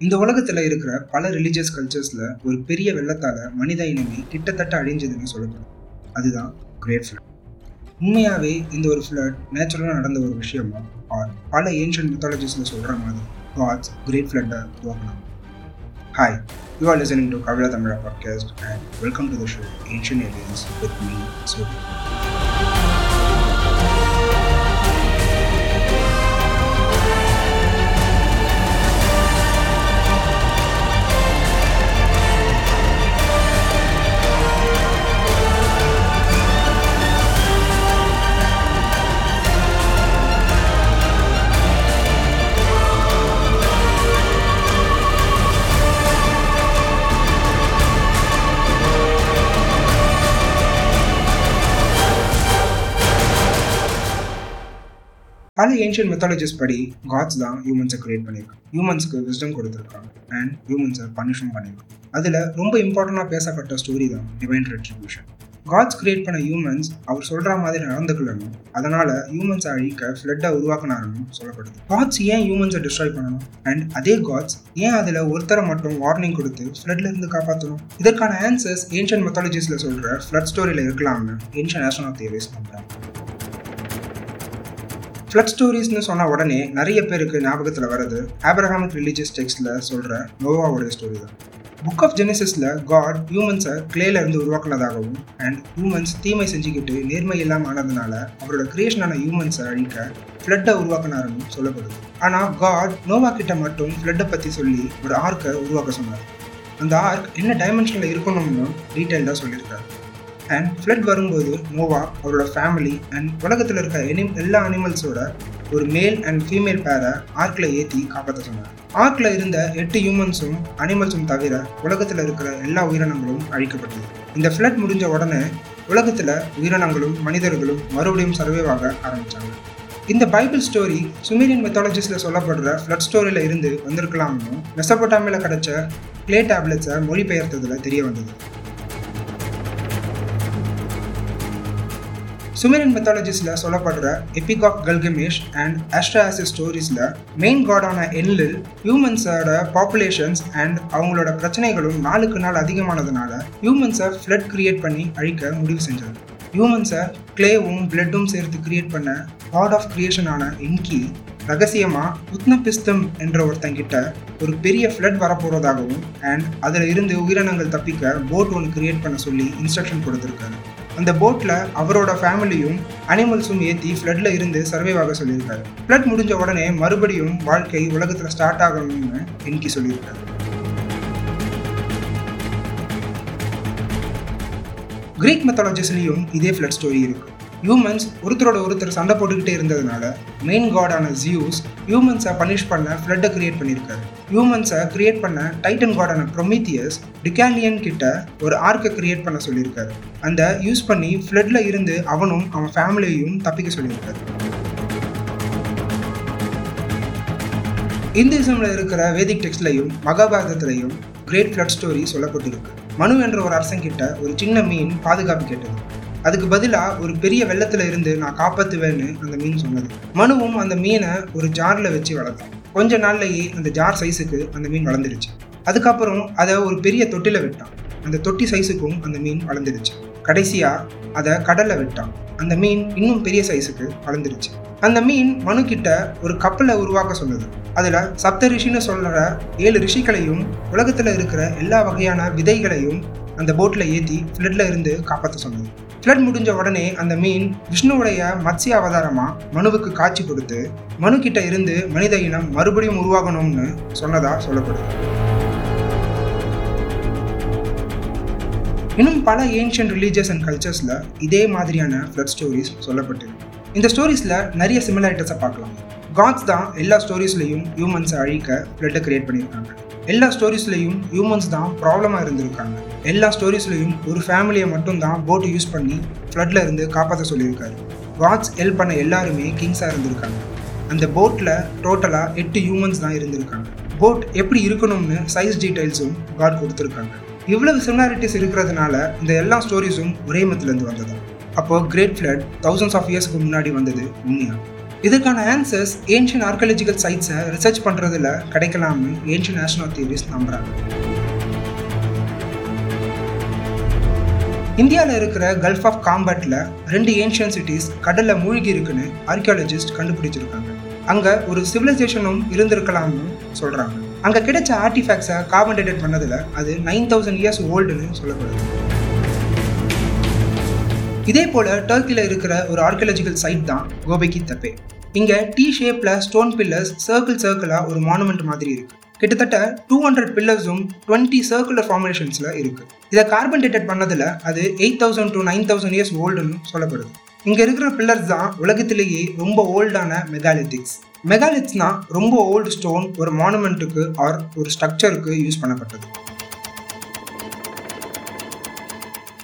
இந்த உலகத்துல இருக்கிற பல ரிலீஜியஸ் கல்ச்சர்ஸ்ல ஒரு பெரிய வெள்ளத்தால மனித இனமே கிட்டத்தட்ட அழிஞ்சதுன்னு சொல்லப்படும். அதுதான் கிரேட் ஃப்ளட் உண்மையாவே இந்த ஒரு ஃப்ளட் நேச்சுரலாக நடந்த ஒரு விஷயமா? ஆர் பல ஏன்ஷியன் மெத்தாலஜிஸ்ல சொல்ற மாதிரி காட்ஸ் கிரேட் ஃபிளட்டை உருவாக்கலாம் hi you are listening to Kavizha Tamizha podcast and welcome to the show ancient aliens with me Suri பல ஏன்ஷியன் மெத்தாலஜிஸ் படி காட்ஸ் தான் ஹியூமன்ஸை கிரியேட் பண்ணியிருக்காங்க ஹியூமன்ஸ்க்கு விஸ்டம் கொடுத்துருக்காங்க. அண்ட் ஹியூமன்ஸை பனிஷும் பண்ணியிருக்காங்க அதில் ரொம்ப இம்பார்ட்டண்டாக பேசப்பட்ட ஸ்டோரி தான் டிவைன் ரெட்ரிபியூஷன் காட்ஸ் கிரியேட் பண்ண ஹியூமன்ஸ் அவர் சொல்கிற மாதிரி நடந்துக்கலனும் அதனால் ஹியூமன்ஸை அழிக்க ஃப்ளட்டை உருவாக்கினாருன்னு சொல்லப்படுது. காட்ஸ் ஏன் ஹியூமன்ஸை டிஸ்ட்ராய் பண்ணணும்? அண்ட் அதே காட்ஸ் ஏன் அதில் ஒருத்தரை மட்டும் வார்னிங் கொடுத்து ஃப்ளட்ல இருந்து காப்பாற்றணும் இதற்கான ஆன்சர்ஸ் ஏன்ஷியன் மெத்தாலஜிஸில் சொல்கிற ஃப்ளட் ஸ்டோரியில் இருக்கலாம்னு ஏன்ஷியன் நேஷனல் தியரிஸ் பண்ணுறாங்க ஃப்ளட் ஸ்டோரிஸ்னு சொன்ன உடனே நிறைய பேருக்கு ஞாபகத்தில் வர்றது ஆப்ரஹாமிக் ரிலீஜியஸ் டெக்ஸ்டில் சொல்கிற நோவாவுடைய ஸ்டோரி தான். புக் ஆஃப் ஜெனிசஸில் காட் ஹியூமன்ஸை கிளேலேருந்து உருவாக்குனதாகவும் அண்ட் ஹியூமன்ஸ் தீமை செஞ்சுக்கிட்டு நேர்மை இல்லாமல் ஆனதுனால அவரோட கிரியேஷனான ஹியூமன்ஸை அழிக்க ஃப்ளட்டை உருவாக்குனாருன்னு சொல்லப்படுது. ஆனால் காட் நோவா கிட்ட மட்டும் ஃப்ளட்டை பற்றி சொல்லி ஒரு ஆர்க்கை உருவாக்க சொன்னார். அந்த ஆர்க் என்ன டைமென்ஷனில் இருக்கணும்னு டீட்டெயில்டாக சொல்லியிருக்காரு. அண்ட் ஃப்ளட் வரும்போது நோவா அவரோட ஃபேமிலி அண்ட் உலகத்தில் இருக்க எனி எல்லா அனிமல்ஸோட ஒரு மேல் அண்ட் ஃபீமேல் பேரை ஆர்க்கில் ஏற்றி காப்பாற்ற சொன்னார். ஆர்க்கில் இருந்த எட்டு ஹியூமன்ஸும் அனிமல்ஸும் தவிர உலகத்தில் இருக்கிற எல்லா உயிரினங்களும் அழிக்கப்பட்டது. இந்த ஃப்ளட் முடிஞ்ச உடனே உலகத்தில் உயிரினங்களும் மனிதர்களும் மறுபடியும் சர்வைவ் ஆக ஆரம்பித்தாங்க இந்த பைபிள் ஸ்டோரி சுமீரியன் மெத்தாலஜிஸில் சொல்லப்படுற ஃப்ளட் ஸ்டோரியில் இருந்து வந்திருக்கலாம்னு மெசபோட்டாமியில் கிடைச்ச கிளே டேப்லெட்ஸை மொழிபெயர்த்ததில் தெரிய வந்தது. சுமேரியன் மெத்தாலஜிஸில் சொல்லப்படுற epic of Gilgamesh and Atrahasis ஸ்டோரிஸில் main காடான எண்ணில் ஹியூமன்ஸோட பாப்புலேஷன்ஸ் அண்ட் அவங்களோட பிரச்சனைகளும் நாளுக்கு நாள் அதிகமானதுனால ஹியூமன்ஸை ஃப்ளட் கிரியேட் பண்ணி அழிக்க முடிவு செஞ்சார் ஹியூமன்ஸை கிளேவும் பிளட்டும் சேர்த்து கிரியேட் பண்ண காட் ஆஃப் கிரியேஷனான இன்கி ரகசியமாக உத்னபிஸ்தம் என்ற ஒருத்தங்கிட்ட ஒரு பெரிய ஃப்ளட் வரப்போகிறதாகவும் அண்ட் அதில் இருந்து உயிரினங்கள் தப்பிக்க போட் ஒன்று கிரியேட் பண்ண சொல்லி இன்ஸ்ட்ரக்ஷன் கொடுத்துருக்காரு. அந்த போட்டில் அவரோட ஃபேமிலியும் அனிமல்ஸும் ஏற்றி ஃப்ளட்டில் இருந்து சர்வைவ் ஆக சொல்லியிருக்காரு. ஃப்ளட் முடிஞ்ச உடனே மறுபடியும் வாழ்க்கை உலகத்தில் ஸ்டார்ட் ஆகணும்னு இன்கி சொல்லியிருக்காரு. கிரீக் மெத்தாலஜிஸ்லேயும் இதே ஃப்ளட் ஸ்டோரி இருக்கு. ஹியூமன்ஸ் ஒருத்தரோட ஒருத்தர் சண்டை போட்டுக்கிட்டே இருந்ததுனால மெயின் காடான ஜியூஸ் ஹியூமன்ஸை பனிஷ் பண்ண ஃப்ளட்டை கிரியேட் பண்ணியிருக்காரு. ஹியூமன்ஸை கிரியேட் பண்ண டைட்டன் காடான ப்ரொமீத்தியஸ் டிகாலியன் கிட்ட ஒரு ஆர்க்கை கிரியேட் பண்ண சொல்லியிருக்காரு. அந்த யூஸ் பண்ணி ஃப்ளட்டில் இருந்து அவனும் அவன் ஃபேமிலியையும் தப்பிக்க சொல்லியிருக்காரு. இந்துசமில் இருக்கிற வேதிக் டெக்ஸ்ட்லையும் மகாபாரதத்திலையும் கிரேட் ஃப்ளட் ஸ்டோரி சொல்லப்பட்டிருக்கு. மனு என்ற ஒரு அரசன் கிட்ட ஒரு சின்ன மீன் பாதுகாப்பு கேட்டது. அதுக்கு பதிலாக ஒரு பெரிய வெள்ளத்தில் இருந்து நான் காப்பாற்றுவேன்னு அந்த மீன் சொன்னது. மனுவும் அந்த மீனை ஒரு ஜாரில் வச்சு வளர்த்தான். கொஞ்ச நாள்லயே அந்த ஜார் சைஸுக்கு அந்த மீன் வளர்ந்துருச்சு அதுக்கப்புறம் அதை ஒரு பெரிய தொட்டியில் விட்டான். அந்த தொட்டி சைஸுக்கும் அந்த மீன் வளர்ந்துருச்சு கடைசியாக அதை கடலில் விட்டான். அந்த மீன் இன்னும் பெரிய சைஸுக்கு வளர்ந்துருச்சு அந்த மீன் மனு கிட்ட ஒரு கப்பலை உருவாக்க சொன்னது. அதில் சப்த ரிஷின்னு சொல்கிற ஏழு ரிஷிகளையும் உலகத்தில் இருக்கிற எல்லா வகையான விதைகளையும் அந்த போட்டில் ஏற்றி ஃப்ளட்டில் இருந்து காப்பாற்ற சொன்னது. ஃப்ளட் முடிஞ்ச உடனே அந்த மீன் விஷ்ணுவுடைய மத்ஸ்ய அவதாரமாக மனுவுக்கு காட்சி கொடுத்து மனு கிட்ட இருந்து மனித இனம் மறுபடியும் உருவாகணும்னு சொன்னதா சொல்லப்படுது. இன்னும் பல ஏன்ஷியன் ரிலீஜியஸ் அண்ட் கல்ச்சர்ஸில் இதே மாதிரியான ஃப்ளட் ஸ்டோரிஸ் சொல்லப்பட்டிருக்கு. இந்த ஸ்டோரிஸில் நிறைய சிமிலாரிட்டிஸை பார்க்கலாம். காட்ஸ் தான் எல்லா ஸ்டோரிஸ்லையும் ஹியூமன்ஸை அழிக்க ஃப்ளட்டை கிரியேட் பண்ணியிருக்காங்க. எல்லா ஸ்டோரிஸ்லையும் ஹியூமன்ஸ் தான் ப்ராப்ளமாக இருந்திருக்காங்க. எல்லா ஸ்டோரிஸ்லையும் ஒரு ஃபேமிலியை மட்டும் தான் போட்டு யூஸ் பண்ணி ஃப்ளட்டில் இருந்து காப்பாற்ற சொல்லியிருக்காரு. வாட்ச் ஹெல்ப் பண்ண எல்லாருமே கிங்ஸாக இருந்திருக்காங்க. அந்த போட்டில் டோட்டலாக எட்டு ஹியூமன்ஸ் தான் இருந்திருக்காங்க. போட் எப்படி இருக்கணும்னு சைஸ் டீட்டெயில்ஸும் காட் கொடுத்துருக்காங்க. இவ்வளவு சிமிலாரிட்டிஸ் இருக்கிறதுனால இந்த எல்லா ஸ்டோரிஸும் ஒரே மத்திலேருந்து வந்தது. அப்போ கிரேட் ஃப்ளட் தௌசண்ட்ஸ் ஆஃப் இயர்ஸ்க்கு முன்னாடி வந்தது உண்மையா? இதுக்கான ஆன்சர்ஸ் ஏன்ஷியன் ஆர்கியாலஜிக்கல் சைட்ஸை ரிசர்ச் பண்ணுறதுல கிடைக்கலாம்னு ஏன்ஷியன் நேஷனல் தியரிஸ் நம்புகிறாங்க இந்தியாவில் இருக்கிற கல்ஃப் ஆஃப் காம்பேட்டில் ரெண்டு ஏன்ஷியன் சிட்டிஸ் கடலில் மூழ்கி இருக்குன்னு ஆர்கியாலஜிஸ்ட் கண்டுபிடிச்சிருக்காங்க. அங்கே ஒரு சிவிலைசேஷனும் இருந்திருக்கலாம்னு சொல்கிறாங்க அங்கே கிடைச்ச ஆர்டிஃபேக்ட்ஸை கார்பன் டேட்டட் பண்ணதில் அது நைன் தௌசண்ட் இயர்ஸ் ஓல்டுன்னு சொல்லப்படுது. இதே போல் டர்க்கியில் இருக்கிற ஒரு ஆர்கியாலஜிக்கல் சைட் தான் கோபைக்கி தப்பே இங்கே டி ஷேப்பில் ஸ்டோன் பில்லர்ஸ் சர்க்கிள் சர்க்கிளாக ஒரு மானுமெண்ட் மாதிரி இருக்குது கிட்டத்தட்ட டூ ஹண்ட்ரட் பில்லர்ஸும் டுவெண்ட்டி சர்க்குலர் ஃபார்மேஷன்ஸில் இருக்குது இதை கார்பன் டேட்டட் பண்ணதில் அது eight thousand to nine thousand years ஓல்டுன்னு சொல்லப்படுது. இங்கே இருக்கிற பில்லர்ஸ் தான் உலகத்திலேயே ரொம்ப ஓல்டான மெகாலித்திக்ஸ் மெகாலித்ஸ்னால் ரொம்ப ஓல்டு ஸ்டோன் ஒரு மானுமெண்ட்டுக்கு ஆர் ஒரு ஸ்ட்ரக்சருக்கு யூஸ் பண்ணப்பட்டது.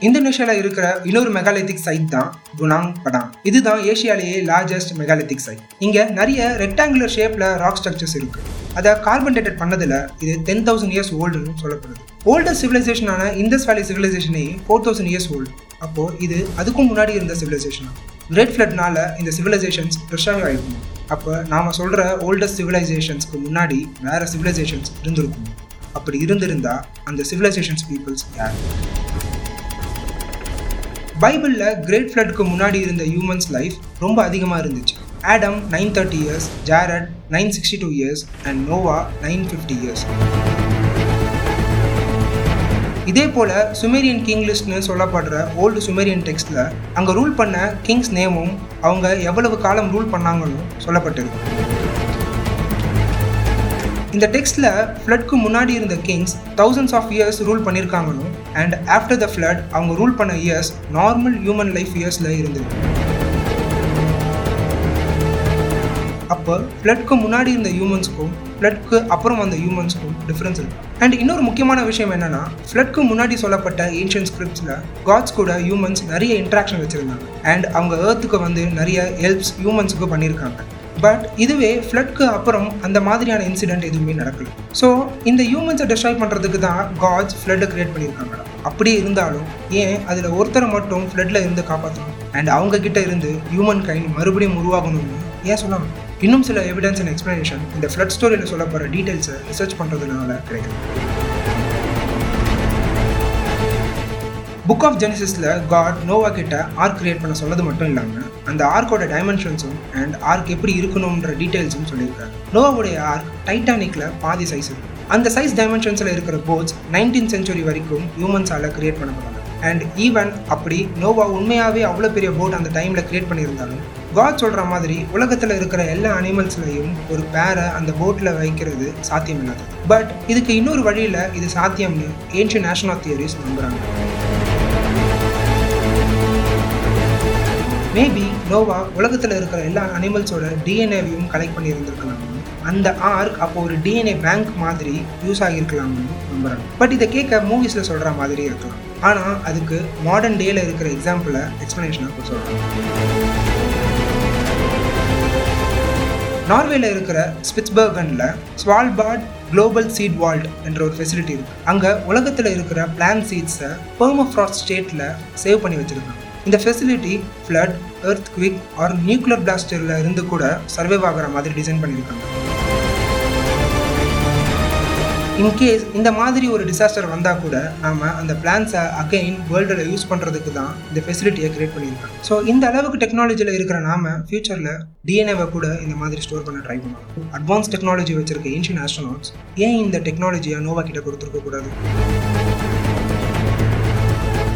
இந்தோனேஷியாவில் இருக்கிற இன்னொரு மெகாலித்திக் சைட் தான் குனாங் படாங் இதுதான் ஏஷியாலேயே லார்ஜஸ்ட் மெகாலித்திக் சைட் இங்கே நிறைய ரெக்டாங்குலர் ஷேப்பில் ராக் ஸ்ட்ரக்சர்ஸ் இருக்கு. அதை கார்பன் டேட்டட் பண்ணதில் இது டென் தௌசண்ட் இயர்ஸ் ஓல்டுன்னு சொல்லப்படுது. ஓல்டஸ்ட் சிவிலைசேஷனான இந்தஸ் வேலி சிவிலைசேஷனே ஃபோர் தௌசண்ட் இயர்ஸ் ஓல்டு அப்போது இது அதுக்கும் முன்னாடி இருந்த சிவிலைசேஷன் கிரேட் ஃப்ளட்னால இந்த சிவிலைசேஷன்ஸ் ப்ரெஷர் ஆகிருக்கும் அப்போ நாம் சொல்கிற ஓல்டஸ்ட் சிவிலைசேஷன்ஸ்க்கு முன்னாடி வேறு சிவிலைசேஷன்ஸ் இருந்திருக்கும். அப்படி இருந்திருந்தால் அந்த சிவிலைசேஷன்ஸ் பீப்புள்ஸ் யார்? பைபிளில் கிரேட் ஃப்ளட்க்கு முன்னாடி இருந்த ஹியூமன்ஸ் லைஃப் ரொம்ப அதிகமாக இருந்துச்சு. Adam nine thirty years Jared nine sixty two years and Noah nine fifty years இதே போல் சுமேரியன் கிங் லிஸ்ட்னு சொல்லப்படுற ஓல்டு சுமேரியன் டெக்ஸ்டில் அங்கே ரூல் பண்ண கிங்ஸ் நேமும் அவங்க எவ்வளவு காலம் ரூல் பண்ணாங்கன்னு சொல்லப்பட்டிருக்கு. இந்த டெக்ஸ்டில் ஃப்ளட்க்கு முன்னாடி இருந்த kings thousands of years rule பண்ணியிருக்காங்களும் and after the flood அவங்க ரூல் பண்ண இயர்ஸ் நார்மல் ஹியூமன் லைஃப் இயர்ஸில் இருந்தது. அப்போ ஃப்ளட்க்கு முன்னாடி இருந்த ஹியூமன்ஸ்க்கும் ஃப்ளட்க்கு அப்புறம் வந்த ஹியூமன்ஸ்க்கும் டிஃப்ரென்ஸ் இருக்கு. அண்ட் இன்னொரு முக்கியமான விஷயம் என்னன்னா ஃப்ளட்க்கு முன்னாடி சொல்லப்பட்ட ஏன்ஷியன் ஸ்கிரிப்ட்ஸில் காட்ஸ் கூட ஹியூமன்ஸ் நிறைய இன்ட்ராக்ஷன் வச்சுருந்தாங்க. அண்ட் அவங்க ஏர்த்துக்கு வந்து நிறைய ஹெல்ப்ஸ் ஹியூமன்ஸுக்கு பண்ணியிருக்காங்க பட் இதுவே ஃப்ளட்க்கு அப்புறம் அந்த மாதிரியான இன்சிடென்ட் எதுவுமே நடக்கல. ஸோ இந்த ஹியூமன்ஸை டிஸ்ட்ராய் பண்ணுறதுக்கு தான் காட்ஸ் ஃப்ளட்டை கிரியேட் பண்ணியிருக்காங்க அப்படி இருந்தாலும் ஏன் அதில் ஒருத்தரை மட்டும் ஃப்ளட்டில் இருந்து காப்பாற்றணும் அண்ட் அவங்க கிட்ட இருந்து ஹியூமன் கைண்ட் மறுபடியும் உருவாகணும்னு ஏன் சொல்லணும் இன்னும் சில எவிடன்ஸ் அண்ட் எக்ஸ்ப்ளனேஷன் இந்த ஃப்ளட் ஸ்டோரியில் சொல்ல போகிற டீட்டெயில்ஸை ரிசர்ச் பண்ணுறதுனால கிடைக்கும் புக் ஆஃப் ஜெனிசிஸில் காட் நோவா கிட்ட ஆர்க் கிரியேட் பண்ண சொன்னது மட்டும் இல்லாமல் அந்த ஆர்க்கோட டைமென்ஷன்ஸும் அண்ட் ஆர்க் எப்படி இருக்கணுன்ற டீட்டெயில்ஸும் சொல்லியிருக்காரு. நோவாவுடைய ஆர்க் டைட்டானிக்கில் பாதி சைஸ் இருக்கும் அந்த சைஸ் டைமென்ஷன்ஸில் இருக்கிற போட்ஸ் நைன்டீன் சென்ச்சுரி வரைக்கும் ஹியூமன்ஸால் கிரியேட் பண்ணப்படுறாங்க அண்ட் ஈவன் அப்படி நோவா உண்மையாகவே அவ்வளோ பெரிய போட் அந்த டைமில் கிரியேட் பண்ணியிருந்தாலும் காட் சொல்கிற மாதிரி உலகத்தில் இருக்கிற எல்லா அனிமல்ஸ்லையும் ஒரு பேரை அந்த போட்டில் வைக்கிறது சாத்தியம் இல்லாதது பட் இதுக்கு இன்னொரு வழியில் இது சாத்தியம்னு ஏன்ஷியன் நேஷனல் தியரிஸ் நம்புகிறாங்க மேபி நோவா உலகத்தில் இருக்கிற எல்லா அனிமல்ஸோட டிஎன்ஏவையும் கலெக்ட் பண்ணி இருந்திருக்கலாம் அந்த ஆர்க் அப்போ ஒரு டிஎன்ஏ பேங்க் மாதிரி யூஸ் ஆகியிருக்கலாம்னு நம்புறாங்க பட் இதை கேட்க மூவிஸில் சொல்கிற மாதிரி இருக்கலாம். ஆனால் அதுக்கு மாடர்ன் டேல இருக்கிற எக்ஸாம்பிளை எக்ஸ்ப்ளனேஷனாக சொல்கிறாங்க நார்வேல இருக்கிற ஸ்பிட்ஸ்பர்கனில் ஸ்வால்பார்ட் குளோபல் சீட் வால்ட் என்ற ஒரு ஃபெசிலிட்டி இருக்குது அங்கே உலகத்தில் இருக்கிற பிளான் சீட்ஸை பெர்மஃப்ராஸ்ட் ஸ்டேட்டில் சேவ் பண்ணி வச்சுருக்காங்க. இந்த facility flood earthquake or nuclear பிளாஸ்டரில் இருந்து கூட சர்வைவ் ஆகிற மாதிரி டிசைன் பண்ணியிருக்காங்க. இன்கேஸ் இந்த மாதிரி ஒரு டிசாஸ்டர் வந்தால் கூட நாம் அந்த பிளான்ஸை அகைன் வேர்ல்டில் யூஸ் பண்ணுறதுக்கு தான் இந்த ஃபெசிலிட்டியை கிரியேட் பண்ணியிருக்காங்க. ஸோ இந்த அளவுக்கு டெக்னாலஜியில் இருக்கிற நாம ஃபியூச்சரில் டிஎன்ஏவை கூட இந்த மாதிரி ஸ்டோர் பண்ண ட்ரை பண்ணுவோம் அட்வான்ஸ் டெக்னாலஜி வச்சிருக்க ஏன்ஷியன் ஆஸ்ட்ரோனாட்ஸ் ஏன் இந்த டெக்னாலஜியை நோவா கிட்ட கொடுத்துருக்க கூடாது?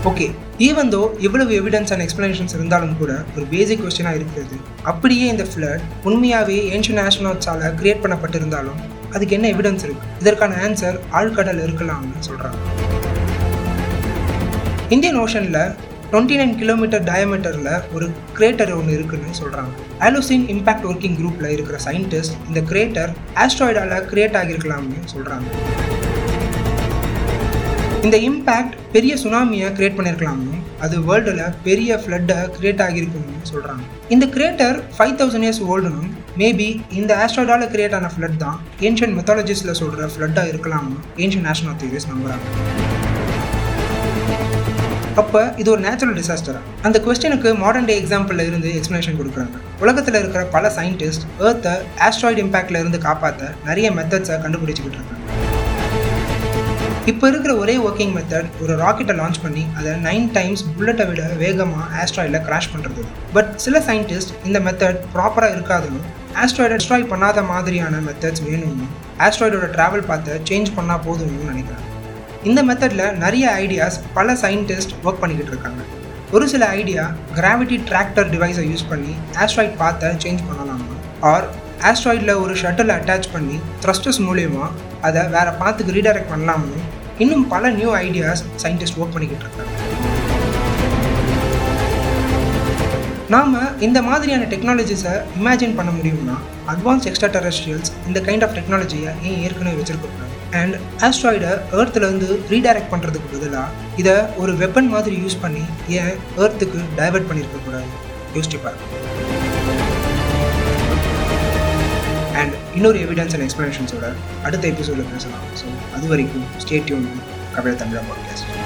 ஓகே ஈவன் தோ இவ்வளவு எவிடன்ஸ் அண்ட் எக்ஸ்பிளனேஷன்ஸ் இருந்தாலும் கூட ஒரு பேசிக் கொஸ்டினாக இருக்கிறது. அப்படியே இந்த ஃப்ளட் உண்மையாகவே ஏன்ஷியன் ஆஸ்ட்ரோனாட்ஸால் கிரியேட் பண்ணப்பட்டிருந்தாலும் அதுக்கு என்ன எவிடன்ஸ் இருக்குது இதற்கான ஆன்சர் ஆழ்கடல் இருக்கலாம்னு சொல்கிறாங்க இந்தியன் ஓஷனில் டுவெண்ட்டி நைன் கிலோமீட்டர் டயமீட்டரில் ஒரு கிரேட்டர் ஒன்று இருக்குன்னு சொல்கிறாங்க ஆலோசின் இம்பாக்ட் ஒர்க்கிங் குரூப்பில் இருக்கிற சயின்டிஸ்ட் இந்த கிரேட்டர் ஆஸ்ட்ராய்டால் கிரியேட் ஆகியிருக்கலாம்னு சொல்கிறாங்க இந்த இம்பேக்ட் பெரிய சுனாமியை கிரியேட் பண்ணியிருக்கலாம்னு அது வேர்ல்டில் பெரிய ஃப்ளட்டை கிரியேட் ஆகியிருக்குன்னு சொல்கிறாங்க இந்த கிரியேட்டர் ஃபைவ் தௌசண்ட் இயர்ஸ் ஓல்டுனும் மேபி இந்த ஆஸ்ட்ராய்டால கிரியேட் ஆன ஃப்ளட் தான் ஏன்ஷியன் மெத்தாலஜிஸில் சொல்கிற ஃப்ளட்டாக இருக்கலாம்னு ஏன்ஷியன் நேஷனல் தியரிஸ் நம்புகிறாங்க அப்போ இது ஒரு நேச்சுரல் டிசாஸ்டரா அந்த கொஸ்டினுக்கு மாடர்ன் டே எக்ஸாம்பிளில் இருந்து எக்ஸ்ப்ளனேஷன் கொடுக்குறாங்க. உலகத்தில் இருக்கிற பல சயின்டிஸ்ட் ஏர்த்தை ஆஸ்ட்ராய்டு இம்பேக்ட்ல இருந்து காப்பாற்ற நிறைய மெத்தட்ஸை கண்டுபிடிச்சிக்கிட்டு இருக்காங்க. இப்போ இருக்கிற ஒரே ஒர்க்கிங் மெத்தட் ஒரு ராக்கெட்டை லான்ச் பண்ணி அதை நைன் டைம்ஸ் புல்லட்டை விட வேகமாக ஆஸ்ட்ராய்டில் கிராஷ் பண்ணுறது பட் சில சயின்டிஸ்ட் இந்த மெத்தட் ப்ராப்பராக இருக்காதுன்னு ஆஸ்ட்ராய்டை டிஸ்ட்ராய் பண்ணாத மாதிரியான மெத்தட்ஸ் வேணும்னு ஆஸ்ட்ராய்டோட ட்ராவல் பார்த்து சேஞ்ச் பண்ணால் போதும்னு நினைக்கிறேன் இந்த மெத்தடில் நிறைய ஐடியாஸ் பல சயின்டிஸ்ட் ஒர்க் பண்ணிக்கிட்டு இருக்காங்க. ஒரு சில ஐடியா கிராவிட்டி டிராக்டர் டிவைஸை யூஸ் பண்ணி ஆஸ்ட்ராய்ட் பார்த்த சேஞ்ச் பண்ணலாமா? ஆர் ஆஸ்ட்ராய்டில் ஒரு ஷட்டில் அட்டாச் பண்ணி த்ரஸ்டர்ஸ் மூலயமா அதை வேறு பாத்துக்கு ரீடைரக்ட் பண்ணலாம்னு இன்னும் பல நியூ ஐடியாஸ் சயின்டிஸ்ட் ஒர்க் பண்ணிக்கிட்டு இருக்காங்க. நாம் இந்த மாதிரியான டெக்னாலஜிஸை இமேஜின் பண்ண முடியும்னா அட்வான்ஸ் எக்ஸ்ட்ரா டெரஸ்ட்ரியல்ஸ் இந்த கைண்ட் ஆஃப் டெக்னாலஜியை ஏன் ஏற்கனவே வச்சிருக்கக்கூடாது? அண்ட் ஆஸ்ட்ராய்டை ஏர்த்துலேருந்து ரீடைரக்ட் பண்ணுறதுக்கு பதிலாக இதை ஒரு வெப்பன் மாதிரி யூஸ் பண்ணி ஏன் ஏர்த்துக்கு டைவர்ட் பண்ணியிருக்கக்கூடாது யோசிச்சு பாருங்க. இன்னொரு எவிடன்ஸ் அண்ட் எக்ஸ்ப்ளனேஷன்ஸோட அடுத்த எபிசோடில் பேசலாம். ஸோ அது வரைக்கும் ஸ்டேட்யூன் கபில தமிழா பாட்காஸ்ட்